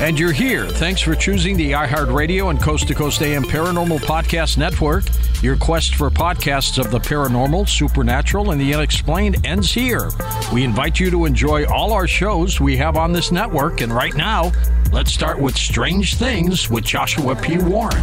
And you're here. Thanks for choosing the iHeartRadio and Coast to Coast AM Paranormal Podcast Network. Your quest for podcasts of the paranormal, supernatural, and the unexplained ends here. We invite you to enjoy all our shows we have on this network. And right now, let's start with Strange Things with Joshua P. Warren.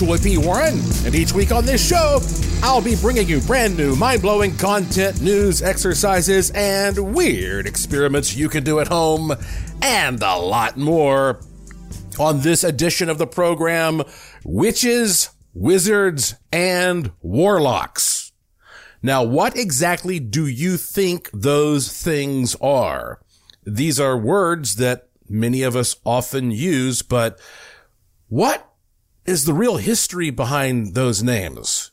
Am Joshua P. Warren, and each week on this show, I'll be bringing you brand new, mind blowing content, news, exercises, and weird experiments you can do at home, and a lot more. On this edition of the program, Witches, Wizards, and Warlocks. Now, what exactly do you think those things are? These are words that many of us often use, but what is the real history behind those names?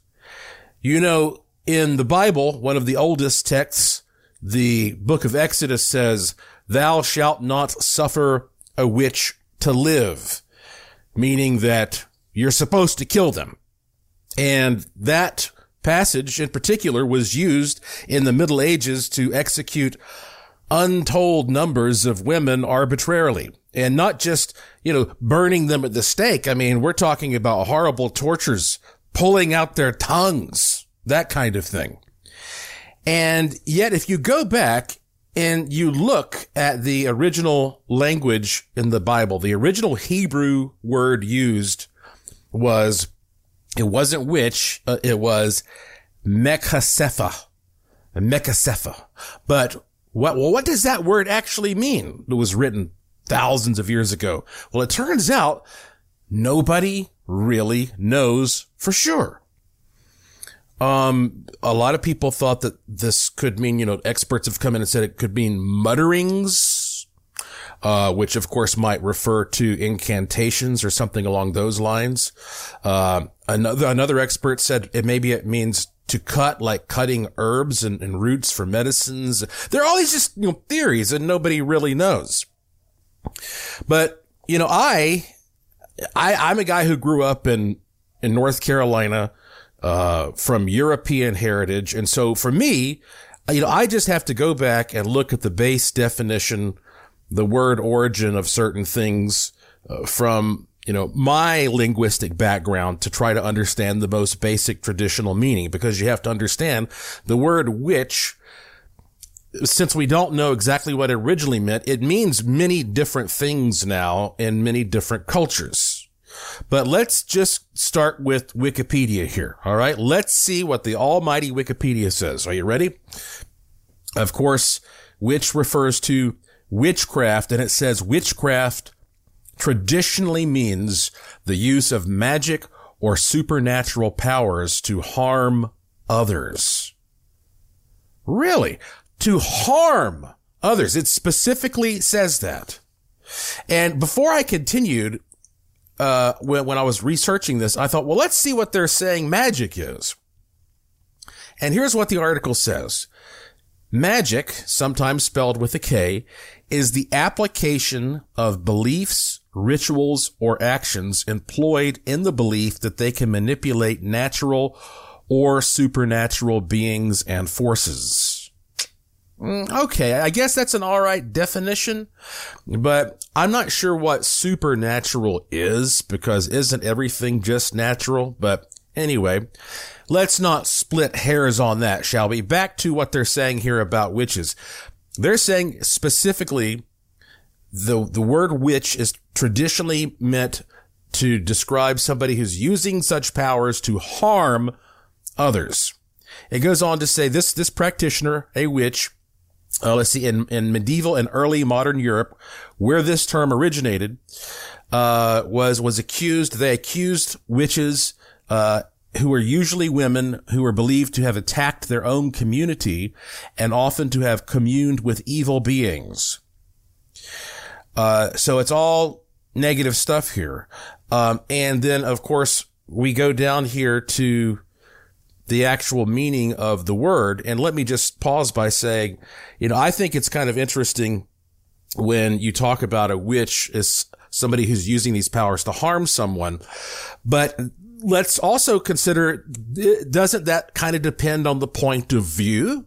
You know, in the Bible, one of the oldest texts, the book of Exodus says, thou shalt not suffer a witch to live, meaning that you're supposed to kill them. And that passage in particular was used in the Middle Ages to execute untold numbers of women arbitrarily and not just, you know, burning them at the stake. I mean, we're talking about horrible tortures, pulling out their tongues, that kind of thing. And yet, if you go back and you look at the original language in the Bible, the original Hebrew word used was, it wasn't witch, uh, it was mekasepha, mekasepha. But what, well, what does that word actually mean? It was written thousands of years ago. Well, it turns out nobody really knows for sure. Um, a lot of people thought that this could mean, you know, experts have come in and said it could mean mutterings, uh, which of course might refer to incantations or something along those lines. Uh, another, another expert said it maybe it means to cut, like cutting herbs and, and roots for medicines. There are all these just, you know, theories and nobody really knows. But, you know, I, I, I'm a guy who grew up in, in North Carolina uh, from European heritage. And so for me, you know, I just have to go back and look at the base definition, the word origin of certain things uh, from, you know, my linguistic background to try to understand the most basic traditional meaning because you have to understand the word witch since we don't know exactly what it originally meant, it means many different things now in many different cultures. But let's just start with Wikipedia here. All right. Let's see what the almighty Wikipedia says. Are you ready? Of course, witch refers to witchcraft and it says witchcraft traditionally means the use of magic or supernatural powers to harm others. Really? To harm others. It specifically says that. And before I continued, uh, when, when I was researching this, I thought, well, let's see what they're saying magic is. And here's what the article says. Magic, sometimes spelled with a K, is the application of beliefs, rituals, or actions employed in the belief that they can manipulate natural or supernatural beings and forces. Mm, okay, I guess that's an alright definition, but I'm not sure what supernatural is because isn't everything just natural? But anyway, let's not split hairs on that, shall we? Back to what they're saying here about witches. They're saying specifically the, the word witch is traditionally meant to describe somebody who's using such powers to harm others. It goes on to say this, this practitioner, a witch, uh, let's see, in, in medieval and early modern Europe, where this term originated, uh, was, was accused, they accused witches, uh, who were usually women who were believed to have attacked their own community and often to have communed with evil beings. Uh, so it's all negative stuff here. Um, and then of course we go down here to the actual meaning of the word. And let me just pause by saying, you know, I think it's kind of interesting when you talk about a witch as somebody who's using these powers to harm someone, but let's also consider, doesn't that kind of depend on the point of view?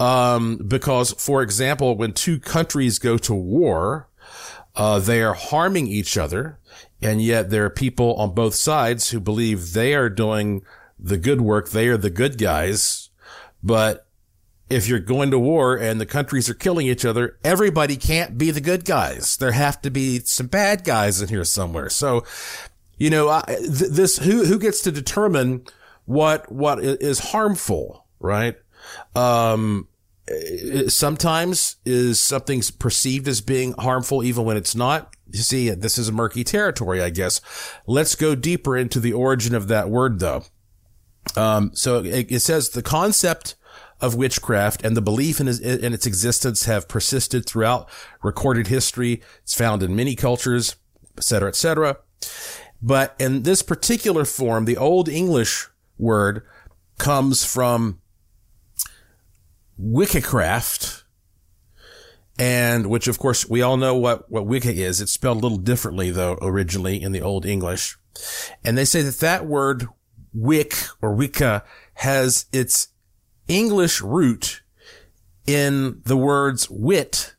Um, because for example, when two countries go to war, uh, they are harming each other. And yet there are people on both sides who believe they are doing the good work. They are the good guys. But if you're going to war and the countries are killing each other, everybody can't be the good guys. There have to be some bad guys in here somewhere. So you know, I, th- this who who gets to determine what what is harmful, right? Um, sometimes is something perceived as being harmful even when it's not. You see, this is a murky territory, I guess. Let's go deeper into the origin of that word, though. Um, so it, it, says the concept of witchcraft and the belief in, in its existence have persisted throughout recorded history. It's found in many cultures, etc., etc. But in this particular form, the Old English word comes from witchcraft, and which of course we all know what, what Wicca is. It's spelled a little differently though originally in the Old English. And they say that that word wick or Wicca has its English root in the words wit,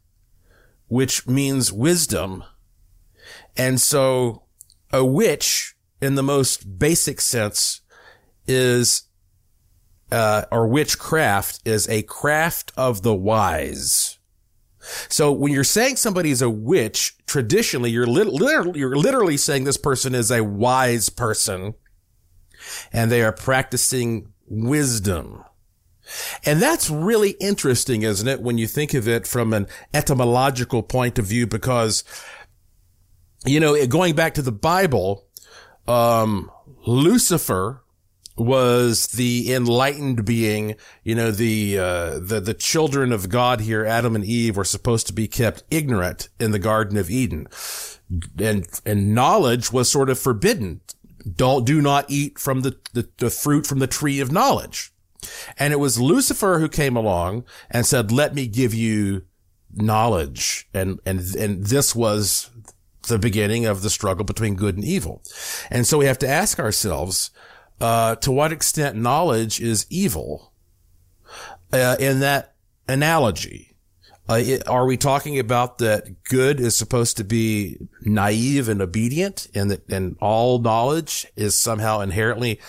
which means wisdom. And so a witch in the most basic sense is uh, or witchcraft is a craft of the wise. So when you're saying somebody is a witch, traditionally you're lit- literally, you're literally saying this person is a wise person and they are practicing wisdom. And that's really interesting, isn't it? When you think of it from an etymological point of view, because you know, going back to the Bible, um, Lucifer was the enlightened being, you know, the, uh, the, the children of God here, Adam and Eve were supposed to be kept ignorant in the Garden of Eden. And, and knowledge was sort of forbidden. Don't, do not eat from the, the, the fruit from the tree of knowledge. And it was Lucifer who came along and said, let me give you knowledge. And, and, and this was the beginning of the struggle between good and evil. And so we have to ask ourselves, uh, to what extent knowledge is evil uh, in that analogy. Uh, it, are we talking about that good is supposed to be naive and obedient and that, and all knowledge is somehow inherently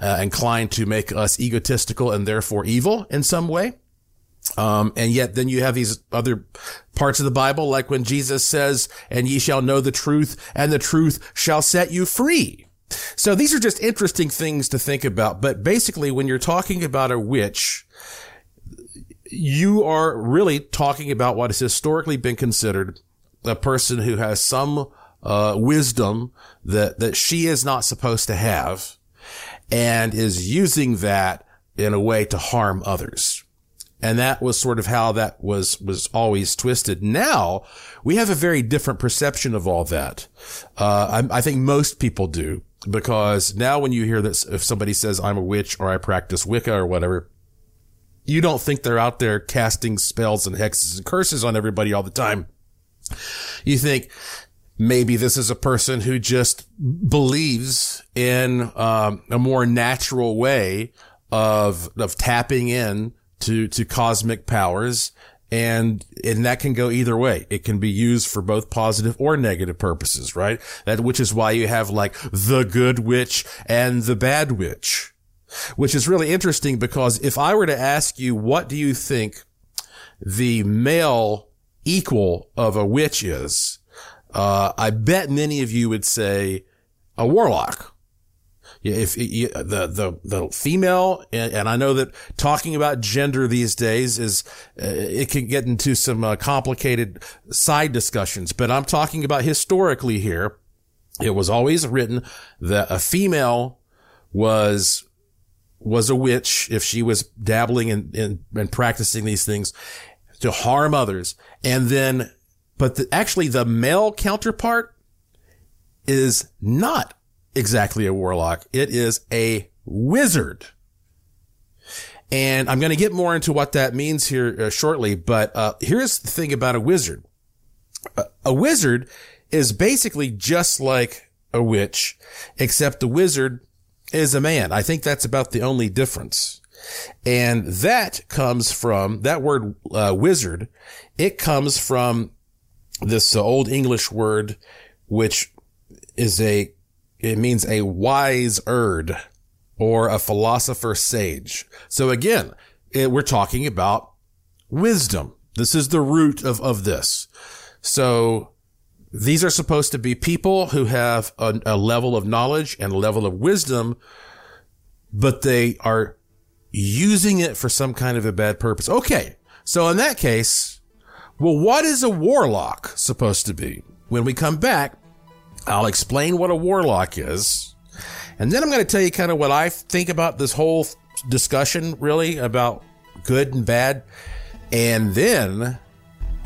uh, inclined to make us egotistical and therefore evil in some way? Um, and yet then you have these other parts of the Bible, like when Jesus says, and ye shall know the truth and the truth shall set you free. So these are just interesting things to think about. But basically, when you're talking about a witch, you are really talking about what has historically been considered a person who has some uh, wisdom that that she is not supposed to have, and is using that in a way to harm others. And that was sort of how that was, was always twisted. Now we have a very different perception of all that. Uh, I, I, think most people do because now when you hear that if somebody says I'm a witch or I practice Wicca or whatever, you don't think they're out there casting spells and hexes and curses on everybody all the time. You think maybe this is a person who just believes in um, a more natural way of of tapping in to, to cosmic powers. And, and that can go either way. It can be used for both positive or negative purposes, right? That, which is why you have like the good witch and the bad witch, which is really interesting because if I were to ask you, what do you think the male equal of a witch is? Uh, I bet many of you would say a warlock if the the the female and, and, I know that talking about gender these days is uh, it can get into some uh, complicated side discussions, but I'm talking about historically here. It was always written that a female was was a witch if she was dabbling in, in, in practicing these things to harm others, and then but the, actually the male counterpart is not exactly a warlock. It is a wizard. And I'm going to get more into what that means here uh, shortly, but uh, here's the thing about a wizard. A, a wizard is basically just like a witch, except the wizard is a man. I think that's about the only difference. And that comes from that word uh, wizard. It comes from this uh, old English word, which is a it means a wise erd or a philosopher sage. So again, it, we're talking about wisdom. This is the root of, of this. So these are supposed to be people who have a, a level of knowledge and a level of wisdom, but they are using it for some kind of a bad purpose. Okay. So in that case, well, what is a warlock supposed to be? When we come back, I'll explain what a warlock is. And then I'm going to tell you kind of what I think about this whole discussion, really, about good and bad. And then,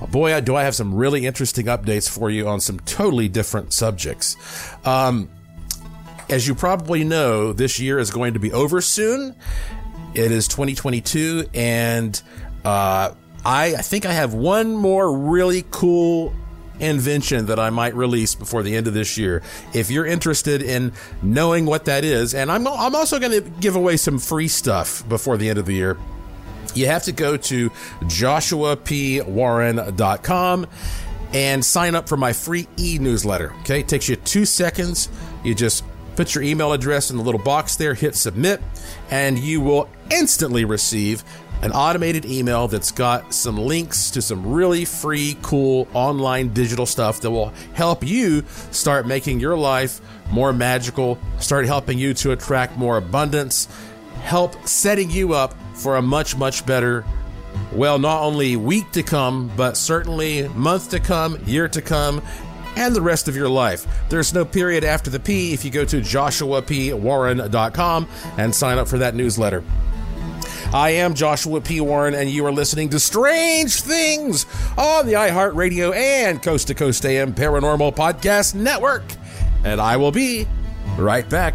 boy, do I have some really interesting updates for you on some totally different subjects. Um, as you probably know, this year is going to be over soon. It is 2022, and uh, I, I think I have one more really cool invention that I might release before the end of this year. If you're interested in knowing what that is, and I'm, I'm also going to give away some free stuff before the end of the year. You have to go to joshuapwarren.com and sign up for my free e newsletter. Okay, it takes you two seconds. You just put your email address in the little box there, hit submit, and you will instantly receive an automated email that's got some links to some really free, cool online digital stuff that will help you start making your life more magical, start helping you to attract more abundance, help setting you up for a much, much better, well, not only week to come, but certainly month to come, year to come, and the rest of your life. There's no period after the P if you go to joshuapwarren.com and sign up for that newsletter. I am Joshua P. Warren, and you are listening to Strange Things on the iHeartRadio and Coast to Coast AM Paranormal Podcast Network. And I will be right back.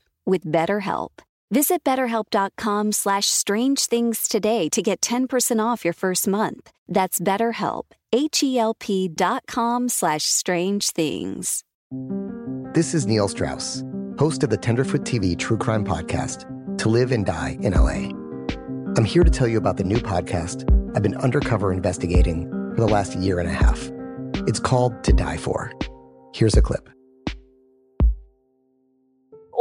with BetterHelp. Visit betterhelp.com slash strange things today to get 10% off your first month. That's betterhelp, H-E-L-P dot com slash strange things. This is Neil Strauss, host of the Tenderfoot TV True Crime Podcast, To Live and Die in LA. I'm here to tell you about the new podcast I've been undercover investigating for the last year and a half. It's called To Die For. Here's a clip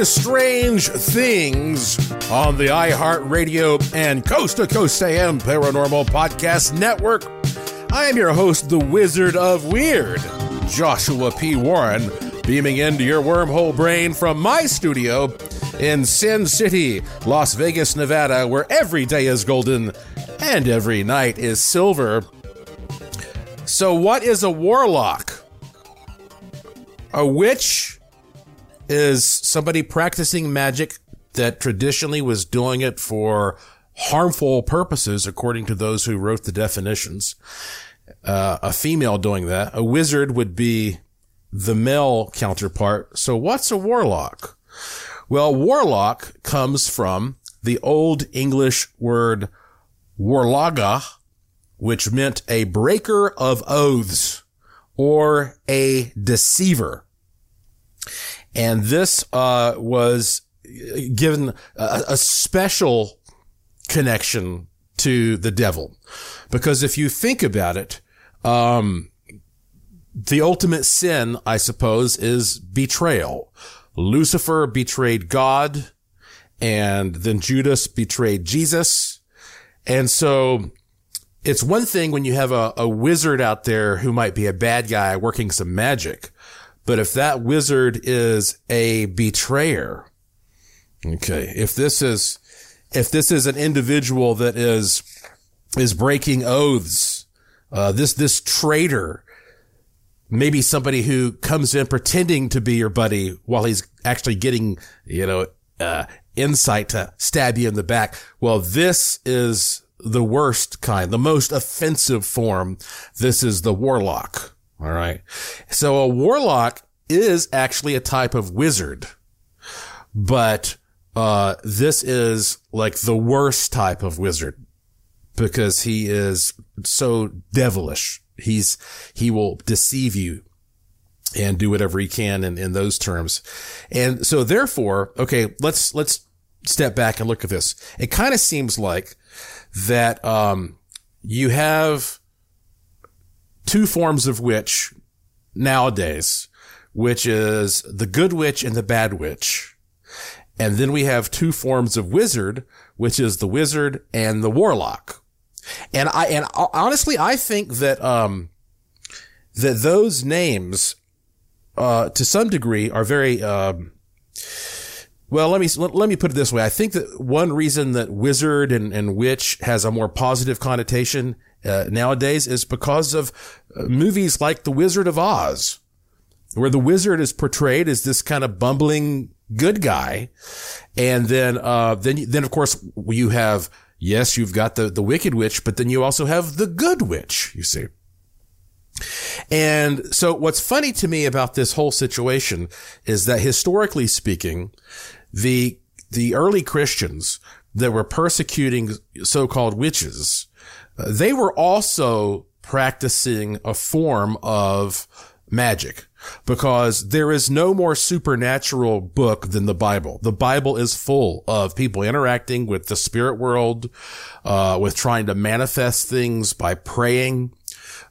To Strange Things on the iHeartRadio and Coast to Coast AM Paranormal Podcast Network. I am your host, the Wizard of Weird, Joshua P. Warren, beaming into your wormhole brain from my studio in Sin City, Las Vegas, Nevada, where every day is golden and every night is silver. So, what is a warlock? A witch is somebody practicing magic that traditionally was doing it for harmful purposes, according to those who wrote the definitions. Uh, a female doing that. A wizard would be the male counterpart. So what's a warlock? Well, warlock comes from the old English word warlaga, which meant a breaker of oaths or a deceiver. And this, uh, was given a, a special connection to the devil. Because if you think about it, um, the ultimate sin, I suppose, is betrayal. Lucifer betrayed God and then Judas betrayed Jesus. And so it's one thing when you have a, a wizard out there who might be a bad guy working some magic. But if that wizard is a betrayer, okay, if this is, if this is an individual that is, is breaking oaths, uh, this, this traitor, maybe somebody who comes in pretending to be your buddy while he's actually getting, you know, uh, insight to stab you in the back. Well, this is the worst kind, the most offensive form. This is the warlock. All right. So a warlock is actually a type of wizard, but, uh, this is like the worst type of wizard because he is so devilish. He's, he will deceive you and do whatever he can in, in those terms. And so therefore, okay, let's, let's step back and look at this. It kind of seems like that, um, you have two forms of witch nowadays, which is the good witch and the bad witch. And then we have two forms of wizard, which is the wizard and the warlock. And I, and honestly, I think that, um, that those names, uh, to some degree are very, um, well, let me let, let, me put it this way. I think that one reason that wizard and, and witch has a more positive connotation uh, nowadays is because of uh, movies like The Wizard of Oz, where the wizard is portrayed as this kind of bumbling good guy, and then uh, then then of course you have yes, you've got the the wicked witch, but then you also have the good witch. You see. And so what's funny to me about this whole situation is that historically speaking, the, the early Christians that were persecuting so-called witches, they were also practicing a form of magic because there is no more supernatural book than the Bible. The Bible is full of people interacting with the spirit world, uh, with trying to manifest things by praying,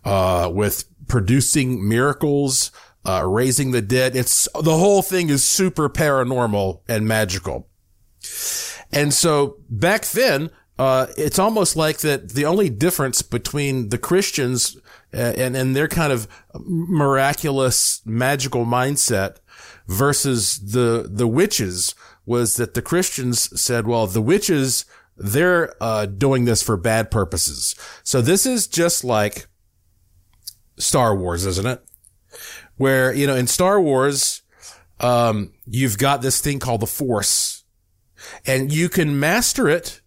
uh, with producing miracles, uh, raising the dead. It's the whole thing is super paranormal and magical. And so back then, uh, it's almost like that the only difference between the Christians uh, and, and their kind of miraculous magical mindset versus the, the witches was that the Christians said, well, the witches, they're, uh, doing this for bad purposes. So this is just like Star Wars, isn't it? where, you know, in Star Wars, um, you've got this thing called the Force and you can master it,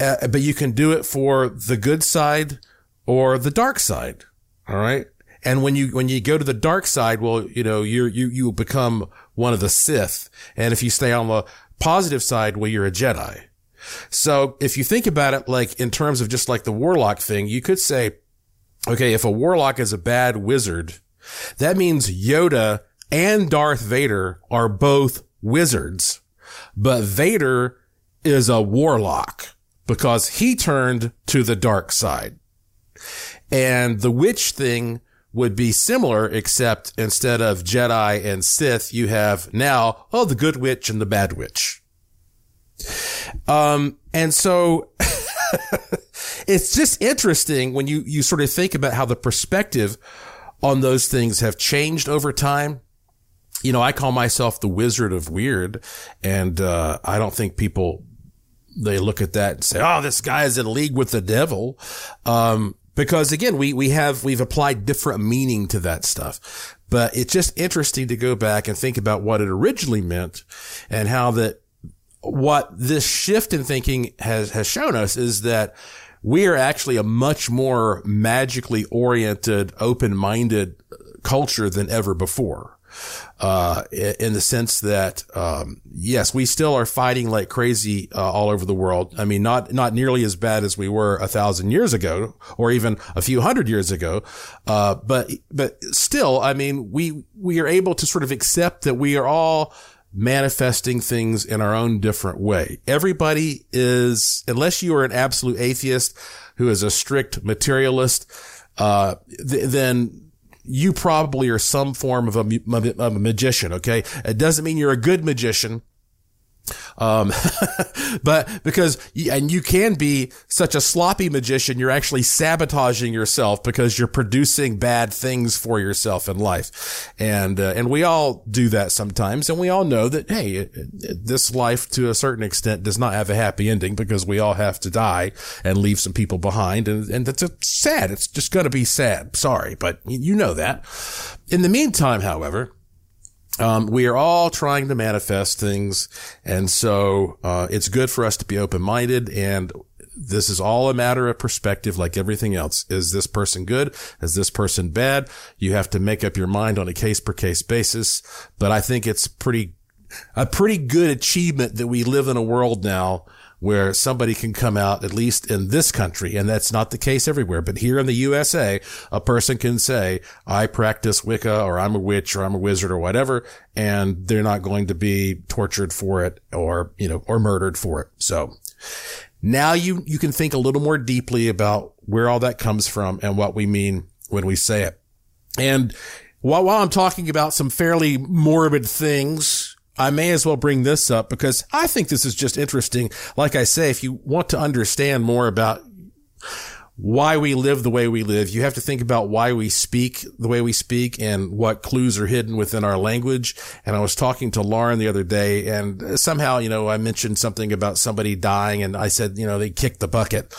uh, but you can do it for the good side or the dark side. All right. And when you, when you go to the dark side, well, you know, you you, you become one of the Sith. And if you stay on the positive side, well, you're a Jedi. So if you think about it, like in terms of just like the warlock thing, you could say, okay, if a warlock is a bad wizard, that means Yoda and Darth Vader are both wizards, but Vader is a warlock because he turned to the dark side. And the witch thing would be similar, except instead of Jedi and Sith, you have now, oh, the good witch and the bad witch. Um, and so it's just interesting when you, you sort of think about how the perspective on those things have changed over time. You know, I call myself the wizard of weird and, uh, I don't think people, they look at that and say, Oh, this guy is in league with the devil. Um, because again, we, we have, we've applied different meaning to that stuff, but it's just interesting to go back and think about what it originally meant and how that what this shift in thinking has, has shown us is that we are actually a much more magically oriented, open-minded culture than ever before. Uh, in the sense that, um, yes, we still are fighting like crazy, uh, all over the world. I mean, not, not nearly as bad as we were a thousand years ago or even a few hundred years ago. Uh, but, but still, I mean, we, we are able to sort of accept that we are all, manifesting things in our own different way. Everybody is, unless you are an absolute atheist who is a strict materialist, uh, th- then you probably are some form of a, of a magician. Okay. It doesn't mean you're a good magician. Um, but because, and you can be such a sloppy magician, you're actually sabotaging yourself because you're producing bad things for yourself in life. And, uh, and we all do that sometimes. And we all know that, hey, this life to a certain extent does not have a happy ending because we all have to die and leave some people behind. And, and that's sad. It's just going to be sad. Sorry, but you know that. In the meantime, however, um, we are all trying to manifest things. And so, uh, it's good for us to be open minded and this is all a matter of perspective, like everything else. Is this person good? Is this person bad? You have to make up your mind on a case per case basis. But I think it's pretty, a pretty good achievement that we live in a world now where somebody can come out, at least in this country, and that's not the case everywhere, but here in the USA, a person can say, I practice Wicca or I'm a witch or I'm a wizard or whatever, and they're not going to be tortured for it or, you know, or murdered for it. So now you, you can think a little more deeply about where all that comes from and what we mean when we say it. And while, while I'm talking about some fairly morbid things, I may as well bring this up because I think this is just interesting. Like I say, if you want to understand more about why we live the way we live, you have to think about why we speak the way we speak and what clues are hidden within our language. And I was talking to Lauren the other day and somehow, you know, I mentioned something about somebody dying and I said, you know, they kicked the bucket.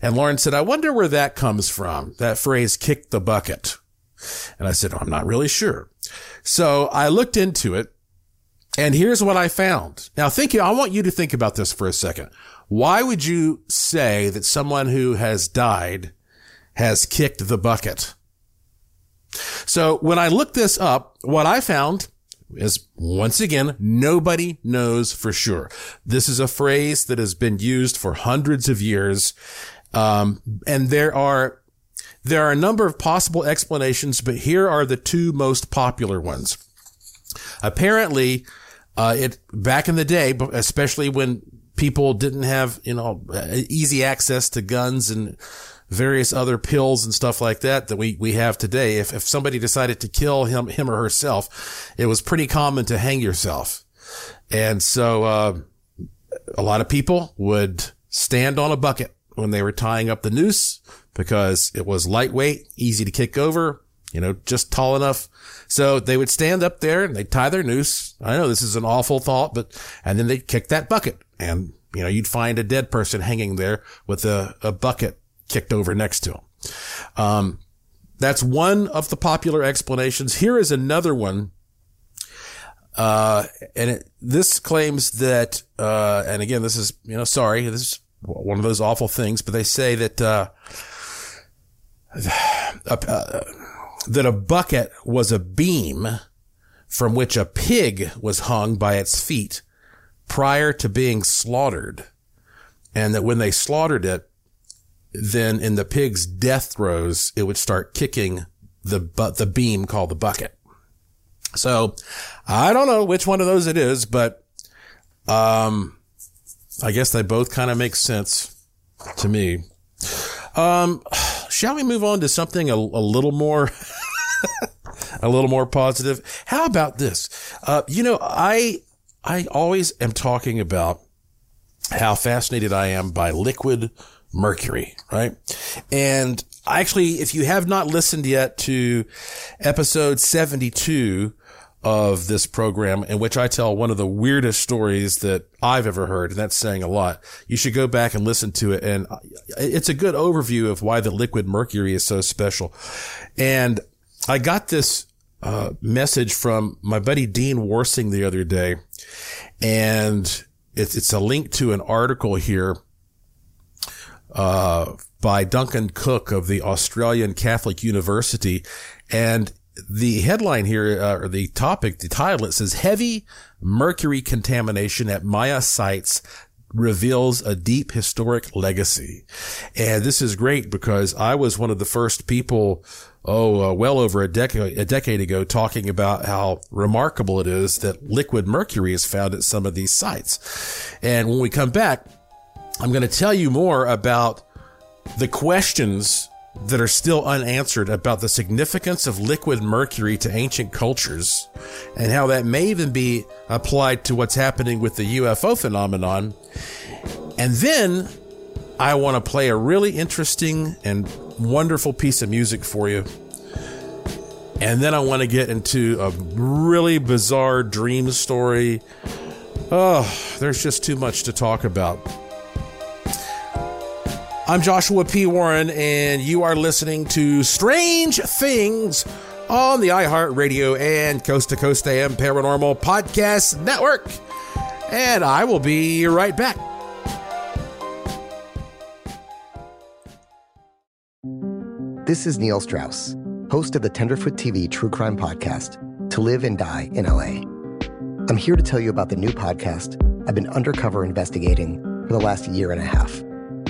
And Lauren said, I wonder where that comes from. That phrase, kick the bucket. And I said, oh, I'm not really sure. So I looked into it and here's what I found. Now think, I want you to think about this for a second. Why would you say that someone who has died has kicked the bucket? So when I looked this up, what I found is once again, nobody knows for sure. This is a phrase that has been used for hundreds of years. Um, and there are, there are a number of possible explanations, but here are the two most popular ones. Apparently, uh, it back in the day, especially when people didn't have you know easy access to guns and various other pills and stuff like that that we, we have today. If, if somebody decided to kill him, him or herself, it was pretty common to hang yourself. And so, uh, a lot of people would stand on a bucket when they were tying up the noose because it was lightweight, easy to kick over, you know, just tall enough so they would stand up there and they'd tie their noose. I know this is an awful thought, but, and then they'd kick that bucket and, you know, you'd find a dead person hanging there with a, a bucket kicked over next to him. Um, that's one of the popular explanations. Here is another one. Uh, and it, this claims that, uh, and again, this is, you know, sorry, this is one of those awful things, but they say that, uh, uh that a bucket was a beam from which a pig was hung by its feet prior to being slaughtered. And that when they slaughtered it, then in the pig's death throes, it would start kicking the, but the beam called the bucket. So I don't know which one of those it is, but, um, I guess they both kind of make sense to me. Um, shall we move on to something a, a little more, a little more positive? How about this? Uh, you know, I, I always am talking about how fascinated I am by liquid mercury, right? And actually, if you have not listened yet to episode 72 of this program in which I tell one of the weirdest stories that I've ever heard. And that's saying a lot. You should go back and listen to it. And it's a good overview of why the liquid mercury is so special. And I got this uh, message from my buddy Dean Worsing the other day. And it's, it's a link to an article here, uh, by Duncan Cook of the Australian Catholic University. And the headline here, uh, or the topic, the title, it says heavy mercury contamination at Maya sites reveals a deep historic legacy. And this is great because I was one of the first people, oh, uh, well over a decade, a decade ago talking about how remarkable it is that liquid mercury is found at some of these sites. And when we come back, I'm going to tell you more about the questions that are still unanswered about the significance of liquid mercury to ancient cultures and how that may even be applied to what's happening with the UFO phenomenon. And then I want to play a really interesting and wonderful piece of music for you. And then I want to get into a really bizarre dream story. Oh, there's just too much to talk about. I'm Joshua P. Warren, and you are listening to Strange Things on the iHeartRadio and Coast to Coast AM Paranormal Podcast Network. And I will be right back. This is Neil Strauss, host of the Tenderfoot TV True Crime Podcast, To Live and Die in LA. I'm here to tell you about the new podcast I've been undercover investigating for the last year and a half.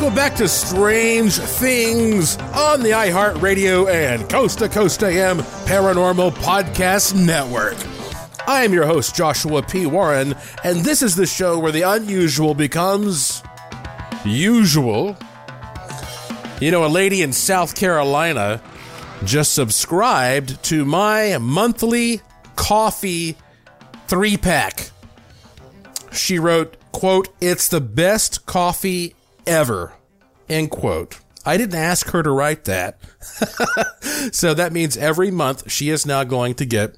Welcome back to Strange Things on the iHeartRadio and Coast to Coast AM Paranormal Podcast Network. I am your host, Joshua P. Warren, and this is the show where the unusual becomes usual. You know, a lady in South Carolina just subscribed to my monthly coffee three pack. She wrote, quote, it's the best coffee ever, end quote. I didn't ask her to write that. so that means every month she is now going to get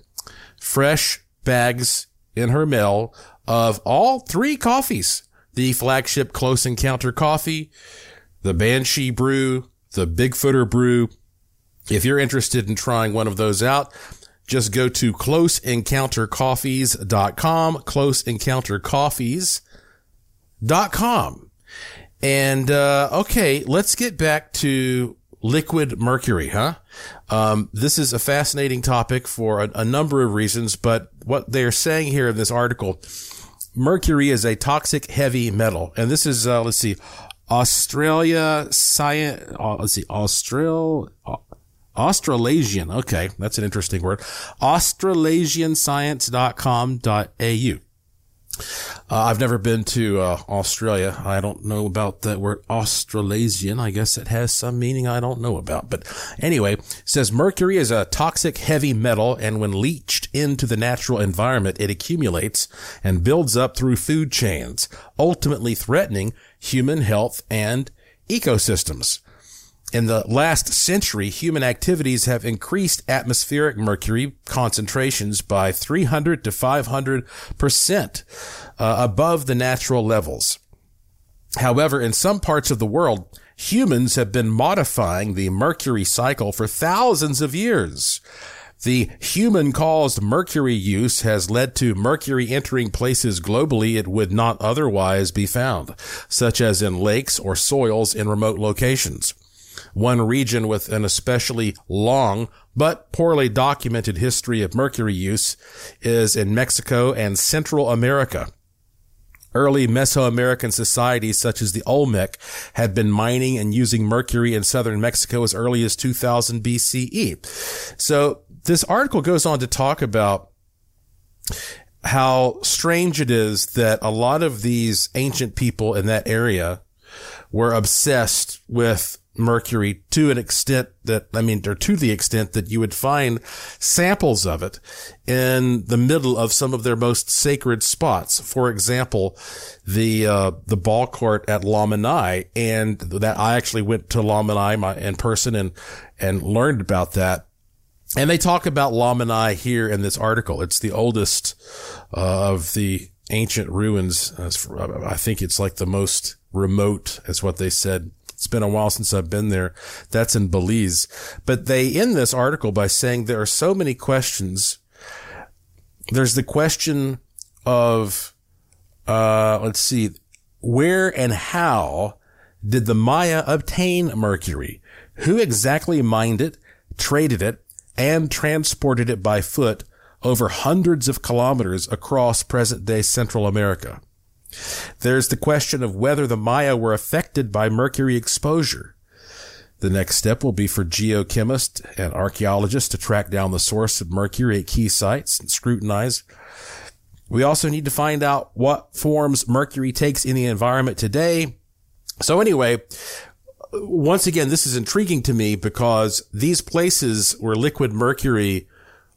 fresh bags in her mail of all three coffees. The flagship Close Encounter coffee, the Banshee brew, the Bigfooter brew. If you're interested in trying one of those out, just go to closeencountercoffees.com, closeencountercoffees.com. And, uh, okay, let's get back to liquid mercury, huh? Um, this is a fascinating topic for a, a number of reasons, but what they're saying here in this article, mercury is a toxic heavy metal. And this is, uh, let's see, Australia science, uh, let's see, Austral, uh, Australasian. Okay. That's an interesting word. Australasianscience.com.au. Uh, I've never been to uh, Australia. I don't know about that word Australasian. I guess it has some meaning I don't know about. But anyway, says mercury is a toxic heavy metal, and when leached into the natural environment, it accumulates and builds up through food chains, ultimately threatening human health and ecosystems. In the last century, human activities have increased atmospheric mercury concentrations by 300 to 500 percent uh, above the natural levels. However, in some parts of the world, humans have been modifying the mercury cycle for thousands of years. The human caused mercury use has led to mercury entering places globally it would not otherwise be found, such as in lakes or soils in remote locations. One region with an especially long but poorly documented history of mercury use is in Mexico and Central America. Early Mesoamerican societies such as the Olmec had been mining and using mercury in southern Mexico as early as 2000 BCE. So this article goes on to talk about how strange it is that a lot of these ancient people in that area were obsessed with mercury to an extent that, I mean, or to the extent that you would find samples of it in the middle of some of their most sacred spots. For example, the, uh, the ball court at Lamanai and that I actually went to Lamanai in person and, and learned about that. And they talk about Lamanai here in this article. It's the oldest uh, of the ancient ruins. I think it's like the most remote, is what they said it's been a while since I've been there. That's in Belize. But they end this article by saying there are so many questions. There's the question of, uh, let's see, where and how did the Maya obtain mercury? Who exactly mined it, traded it, and transported it by foot over hundreds of kilometers across present day Central America? There's the question of whether the Maya were affected by mercury exposure. The next step will be for geochemists and archaeologists to track down the source of mercury at key sites and scrutinize. We also need to find out what forms mercury takes in the environment today. So anyway, once again, this is intriguing to me because these places where liquid mercury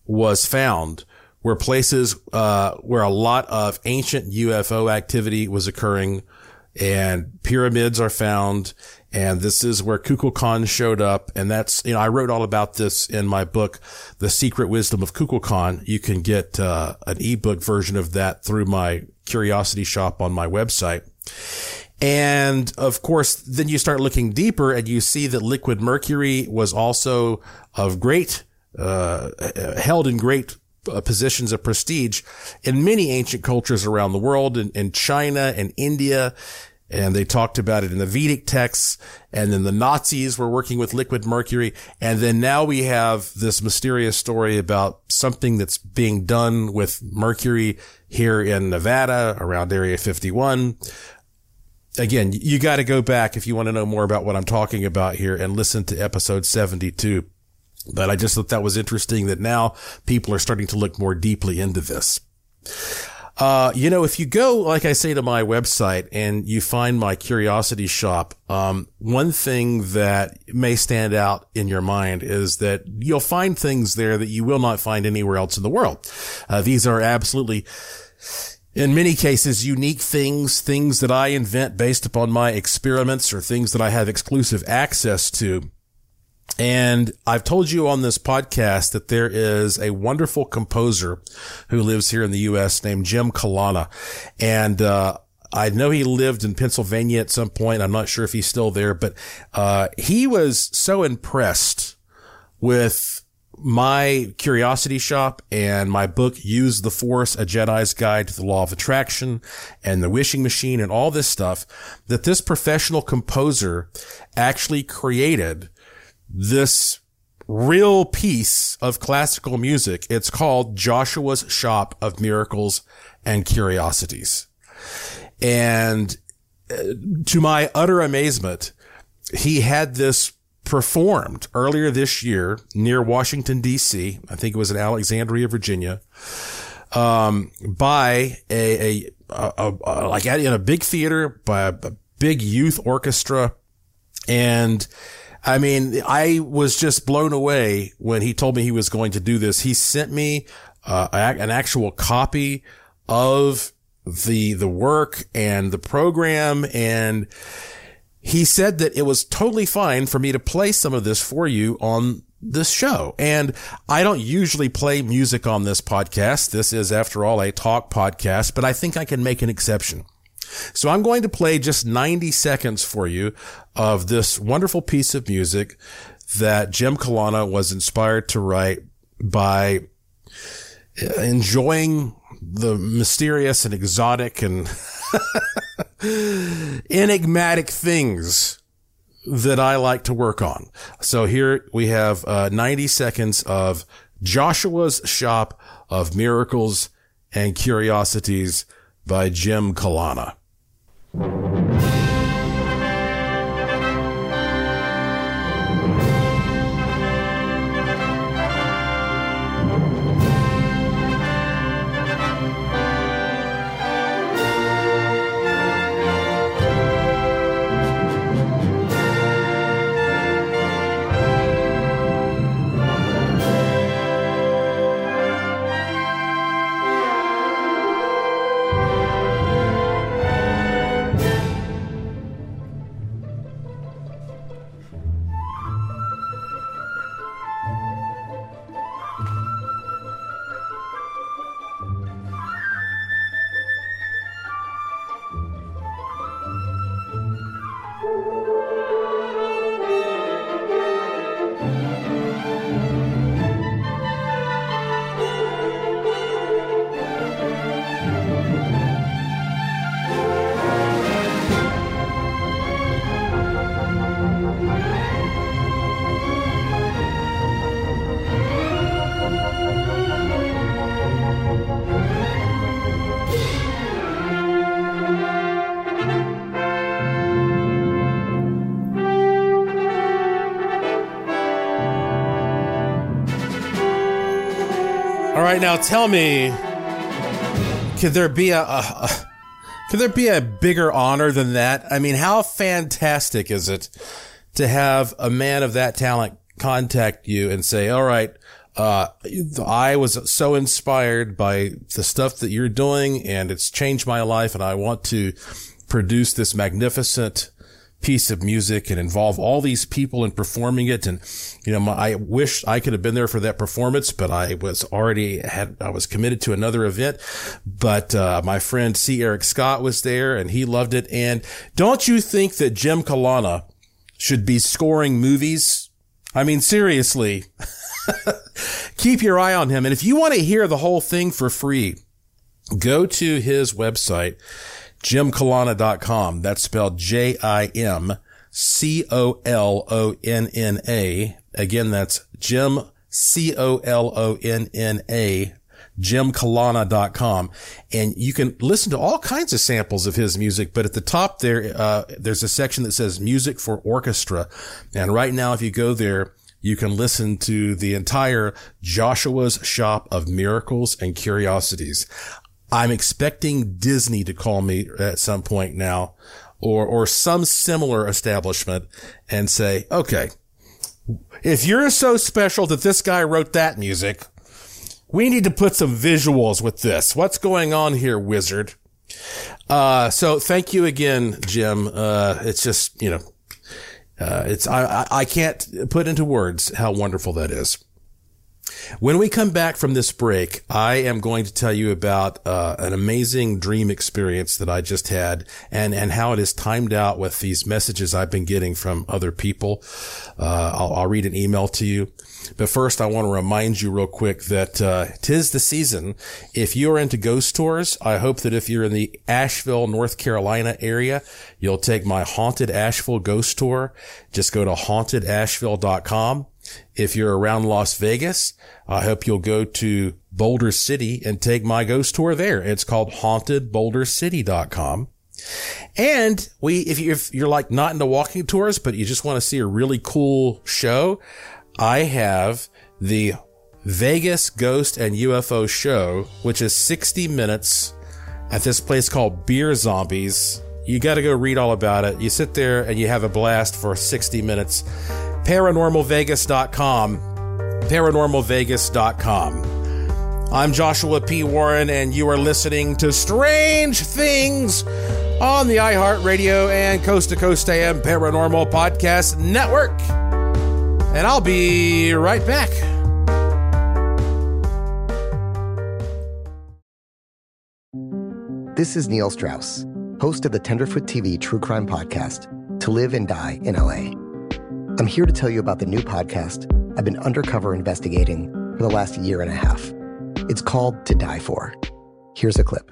was found were places uh, where a lot of ancient UFO activity was occurring, and pyramids are found. And this is where Kukulkan showed up. And that's, you know, I wrote all about this in my book, The Secret Wisdom of Kukulkan. You can get uh, an ebook version of that through my curiosity shop on my website. And of course, then you start looking deeper and you see that liquid mercury was also of great, uh, held in great uh, positions of prestige in many ancient cultures around the world, in, in China and India. And they talked about it in the Vedic texts. And then the Nazis were working with liquid mercury. And then now we have this mysterious story about something that's being done with mercury here in Nevada around Area 51 again, you got to go back if you want to know more about what I'm talking about here and listen to episode 72. But I just thought that was interesting that now people are starting to look more deeply into this. Uh, you know, if you go, like I say, to my website and you find my curiosity shop, um, one thing that may stand out in your mind is that you'll find things there that you will not find anywhere else in the world. Uh, these are absolutely in many cases, unique things, things that I invent based upon my experiments or things that I have exclusive access to. And I've told you on this podcast that there is a wonderful composer who lives here in the U.S. named Jim Colonna. And, uh, I know he lived in Pennsylvania at some point. I'm not sure if he's still there, but, uh, he was so impressed with my curiosity shop and my book, Use the Force, A Jedi's Guide to the Law of Attraction and the Wishing Machine and all this stuff that this professional composer actually created this real piece of classical music. It's called Joshua's Shop of Miracles and Curiosities. And uh, to my utter amazement, he had this performed earlier this year near Washington, D.C. I think it was in Alexandria, Virginia, um, by a, a, a, a, like in a big theater by a, a big youth orchestra. And I mean, I was just blown away when he told me he was going to do this. He sent me uh, an actual copy of the the work and the program and he said that it was totally fine for me to play some of this for you on this show. And I don't usually play music on this podcast. This is, after all, a talk podcast, but I think I can make an exception. So I'm going to play just 90 seconds for you of this wonderful piece of music that Jim Colonna was inspired to write by enjoying the mysterious and exotic and enigmatic things that I like to work on. So here we have uh, 90 seconds of Joshua's Shop of Miracles and Curiosities by Jim Colonna. Right, now tell me, could there be a, a, a could there be a bigger honor than that? I mean, how fantastic is it to have a man of that talent contact you and say, all right, uh, I was so inspired by the stuff that you're doing and it's changed my life and I want to produce this magnificent piece of music and involve all these people in performing it. And, you know, my, I wish I could have been there for that performance, but I was already had, I was committed to another event. But, uh, my friend C. Eric Scott was there and he loved it. And don't you think that Jim Colonna should be scoring movies? I mean, seriously, keep your eye on him. And if you want to hear the whole thing for free, go to his website jimcolonna.com. That's spelled J-I-M C-O-L-O-N-N-A. Again, that's Jim C-O-L-O-N-N-A jimcolonna.com and you can listen to all kinds of samples of his music but at the top there uh, there's a section that says music for orchestra and right now if you go there you can listen to the entire Joshua's Shop of Miracles and Curiosities. I'm expecting Disney to call me at some point now or, or some similar establishment and say, okay, if you're so special that this guy wrote that music, We need to put some visuals with this. What's going on here, wizard? Uh, so thank you again, Jim. Uh, it's just, you know, uh, it's, I, I can't put into words how wonderful that is. When we come back from this break, I am going to tell you about uh, an amazing dream experience that I just had and, and how it is timed out with these messages I've been getting from other people. Uh, I'll, I'll, read an email to you. But first, I want to remind you real quick that uh, tis the season. If you are into ghost tours, I hope that if you're in the Asheville, North Carolina area, you'll take my Haunted Asheville ghost tour. Just go to hauntedasheville.com. If you're around Las Vegas, I hope you'll go to Boulder City and take my ghost tour there. It's called hauntedbouldercity.com. And we, if, you, if you're like not into walking tours, but you just want to see a really cool show, I have the Vegas Ghost and UFO show, which is 60 minutes at this place called Beer Zombies. You got to go read all about it. You sit there and you have a blast for 60 minutes paranormalvegas.com. Paranormalvegas.com. I'm Joshua P. Warren, and you are listening to Strange Things on the iHeartRadio and Coast to Coast AM Paranormal Podcast Network. And I'll be right back. This is Neil Strauss, host of the Tenderfoot TV True Crime Podcast, To Live and Die in LA. I'm here to tell you about the new podcast I've been undercover investigating for the last year and a half. It's called To Die For. Here's a clip.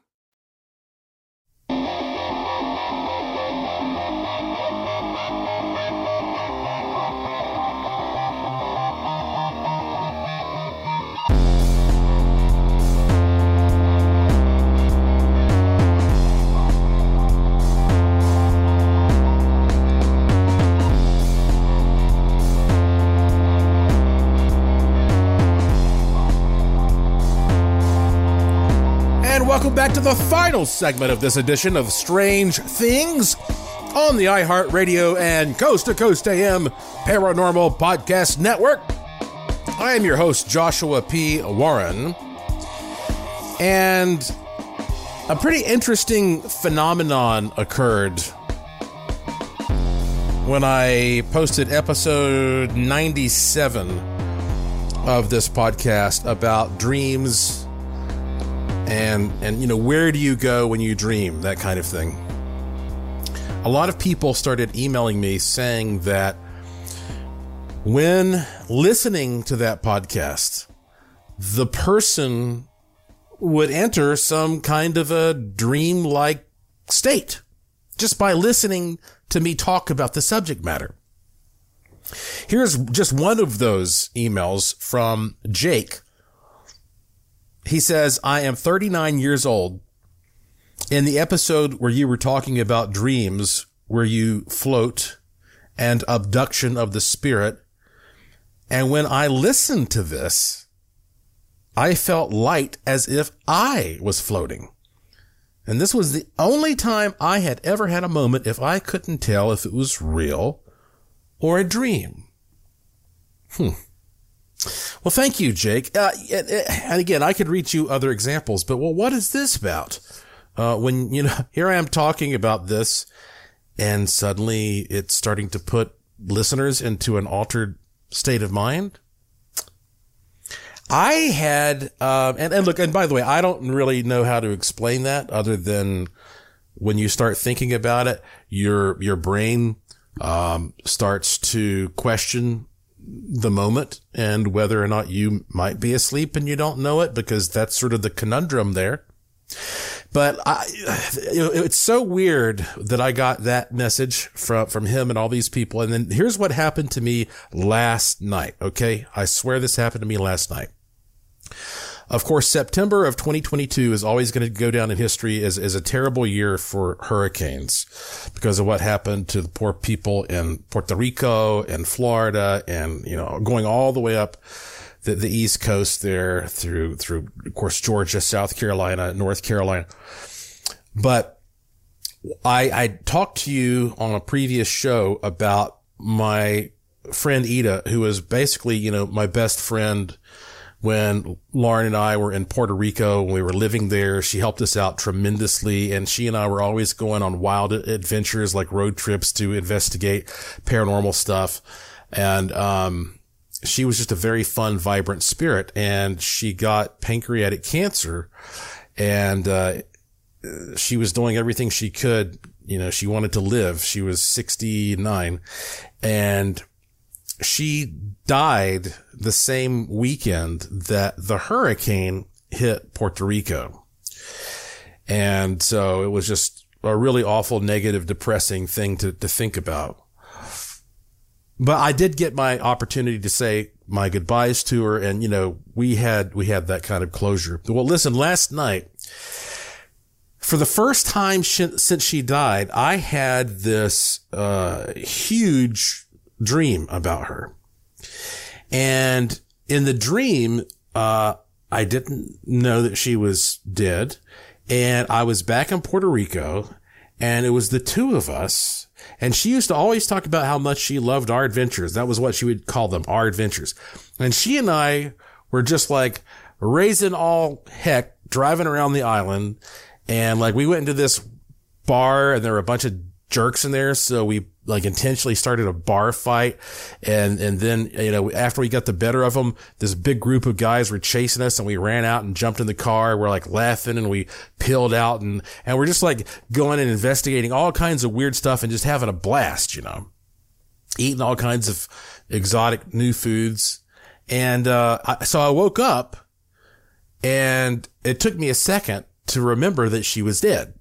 Welcome back to the final segment of this edition of Strange Things on the iHeartRadio and Coast to Coast AM Paranormal Podcast Network. I am your host, Joshua P. Warren. And a pretty interesting phenomenon occurred when I posted episode 97 of this podcast about dreams and and you know where do you go when you dream? That kind of thing. A lot of people started emailing me saying that when listening to that podcast the person would enter some kind of a dream like state just by listening to me talk about the subject matter. Here's just one of those emails from Jake he says, I am 39 years old. In the episode where you were talking about dreams, where you float and abduction of the spirit, and when I listened to this, I felt light as if I was floating. And this was the only time I had ever had a moment if I couldn't tell if it was real or a dream. Hmm. Well, thank you, Jake. Uh, and again, I could read you other examples, but well, what is this about? Uh, when, you know, here I am talking about this and suddenly it's starting to put listeners into an altered state of mind. I had, uh, and, and look, and by the way, I don't really know how to explain that other than when you start thinking about it, your, your brain, um, starts to question the moment and whether or not you might be asleep and you don't know it because that's sort of the conundrum there. But I, it's so weird that I got that message from, from him and all these people. And then here's what happened to me last night. Okay. I swear this happened to me last night. Of course, September of 2022 is always going to go down in history as, as a terrible year for hurricanes because of what happened to the poor people in Puerto Rico and Florida and, you know, going all the way up the, the East Coast there through, through, of course, Georgia, South Carolina, North Carolina. But I, I talked to you on a previous show about my friend Ida, who was basically, you know, my best friend when Lauren and I were in Puerto Rico, when we were living there, she helped us out tremendously. And she and I were always going on wild adventures, like road trips to investigate paranormal stuff. And, um, she was just a very fun, vibrant spirit and she got pancreatic cancer and, uh, she was doing everything she could. You know, she wanted to live. She was 69 and she died the same weekend that the hurricane hit Puerto Rico. And so it was just a really awful, negative, depressing thing to, to think about. But I did get my opportunity to say my goodbyes to her. And, you know, we had, we had that kind of closure. Well, listen, last night, for the first time since she died, I had this, uh, huge dream about her. And in the dream, uh, I didn't know that she was dead. And I was back in Puerto Rico and it was the two of us. And she used to always talk about how much she loved our adventures. That was what she would call them, our adventures. And she and I were just like raising all heck, driving around the island. And like we went into this bar and there were a bunch of jerks in there. So we like intentionally started a bar fight. And, and then, you know, after we got the better of them, this big group of guys were chasing us and we ran out and jumped in the car. We're like laughing and we peeled out and, and we're just like going and investigating all kinds of weird stuff and just having a blast, you know, eating all kinds of exotic new foods. And, uh, I, so I woke up and it took me a second to remember that she was dead.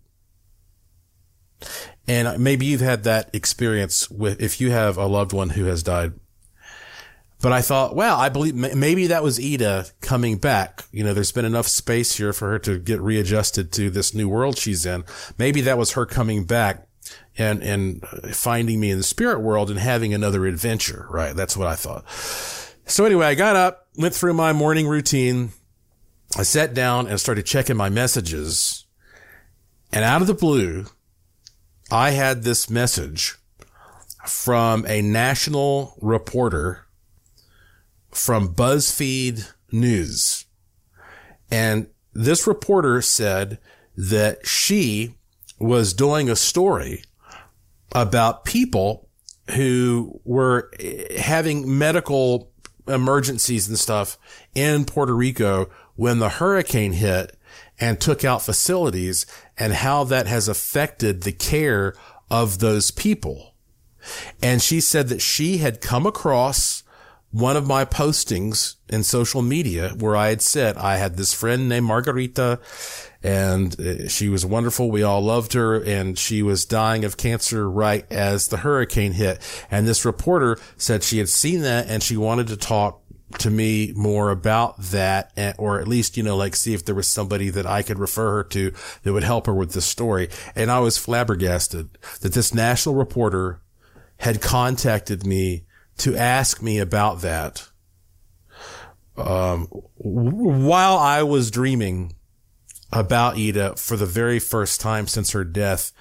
And maybe you've had that experience with, if you have a loved one who has died. But I thought, well, I believe maybe that was Ida coming back. You know, there's been enough space here for her to get readjusted to this new world she's in. Maybe that was her coming back and, and finding me in the spirit world and having another adventure, right? That's what I thought. So anyway, I got up, went through my morning routine, I sat down and started checking my messages. And out of the blue, I had this message from a national reporter from BuzzFeed News. And this reporter said that she was doing a story about people who were having medical emergencies and stuff in Puerto Rico when the hurricane hit and took out facilities and how that has affected the care of those people. And she said that she had come across one of my postings in social media where I had said I had this friend named Margarita and uh, she was wonderful. We all loved her and she was dying of cancer right as the hurricane hit. And this reporter said she had seen that and she wanted to talk to me more about that or at least, you know, like see if there was somebody that I could refer her to that would help her with this story. And I was flabbergasted that this national reporter had contacted me to ask me about that. Um, while I was dreaming about Ida for the very first time since her death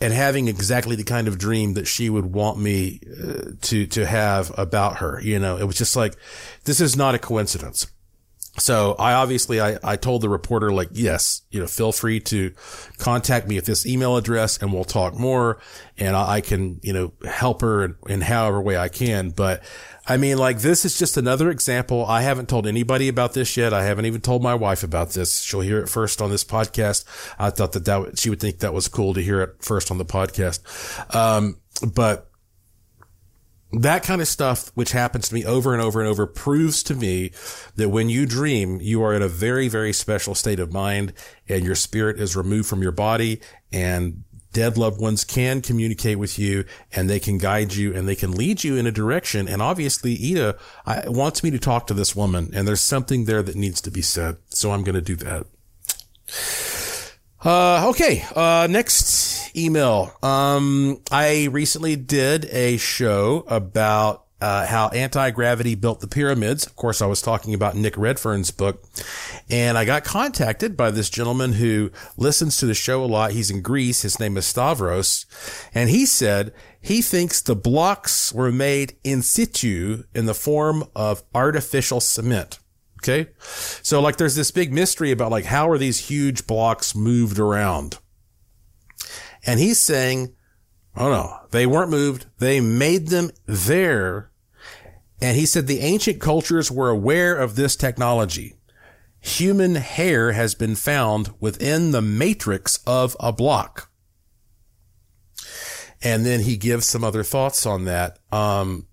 and having exactly the kind of dream that she would want me uh, to, to have about her. You know, it was just like, this is not a coincidence. So I obviously, I, I told the reporter, like, yes, you know, feel free to contact me at this email address and we'll talk more and I, I can, you know, help her in, in however way I can. But I mean, like, this is just another example. I haven't told anybody about this yet. I haven't even told my wife about this. She'll hear it first on this podcast. I thought that that she would think that was cool to hear it first on the podcast. Um, but that kind of stuff, which happens to me over and over and over, proves to me that when you dream, you are in a very, very special state of mind and your spirit is removed from your body and dead loved ones can communicate with you and they can guide you and they can lead you in a direction. And obviously, Ida wants me to talk to this woman and there's something there that needs to be said. So I'm going to do that. Uh, okay. Uh, next email. Um, I recently did a show about uh, how anti-gravity built the pyramids. Of course, I was talking about Nick Redfern's book and I got contacted by this gentleman who listens to the show a lot. He's in Greece. His name is Stavros and he said he thinks the blocks were made in situ in the form of artificial cement. Okay. So like there's this big mystery about like how are these huge blocks moved around? And he's saying, oh no, they weren't moved. They made them there and he said the ancient cultures were aware of this technology. Human hair has been found within the matrix of a block. And then he gives some other thoughts on that. Um,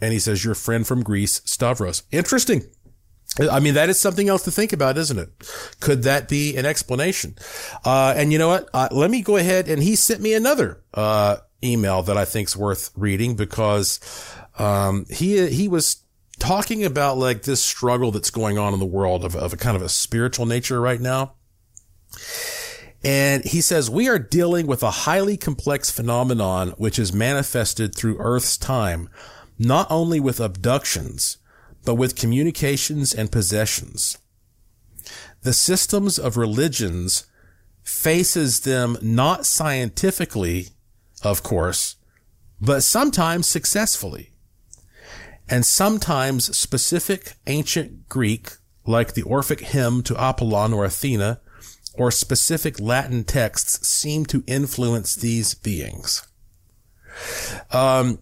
and he says, your friend from Greece, Stavros. Interesting. I mean, that is something else to think about, isn't it? Could that be an explanation? Uh, and you know what? Uh, let me go ahead and he sent me another, uh, email that I think's worth reading because, um, he, he was talking about like this struggle that's going on in the world of, of a kind of a spiritual nature right now. And he says, we are dealing with a highly complex phenomenon, which is manifested through Earth's time, not only with abductions, but with communications and possessions. The systems of religions faces them not scientifically, of course, but sometimes successfully and sometimes specific ancient Greek, like the Orphic hymn to Apollon or Athena, or specific Latin texts seem to influence these beings. Um,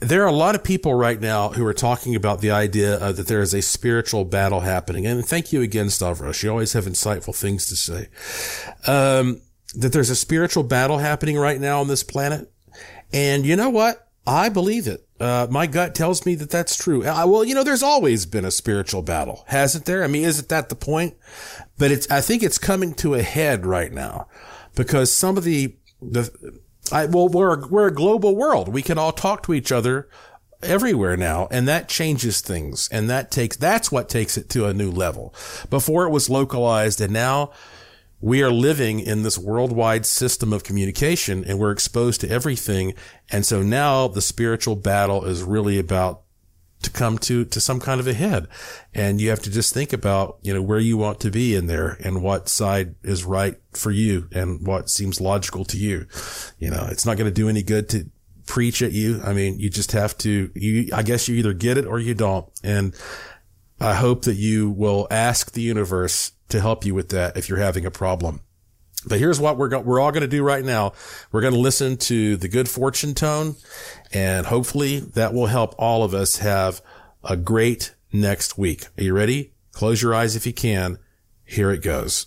there are a lot of people right now who are talking about the idea uh, that there is a spiritual battle happening. And thank you again, Stavros. You always have insightful things to say. Um, that there's a spiritual battle happening right now on this planet. And you know what? I believe it. Uh, my gut tells me that that's true. I, well, you know, there's always been a spiritual battle, hasn't there? I mean, isn't that the point? But it's, I think it's coming to a head right now because some of the, the, I, well, we're, we're a global world. We can all talk to each other everywhere now. And that changes things. And that takes, that's what takes it to a new level. Before it was localized and now we are living in this worldwide system of communication and we're exposed to everything. And so now the spiritual battle is really about to come to, to some kind of a head. And you have to just think about, you know, where you want to be in there and what side is right for you and what seems logical to you. You know, it's not going to do any good to preach at you. I mean, you just have to, you, I guess you either get it or you don't. And I hope that you will ask the universe to help you with that if you're having a problem. But here's what we're go- we're all going to do right now. We're going to listen to the good fortune tone and hopefully that will help all of us have a great next week. Are you ready? Close your eyes if you can. Here it goes.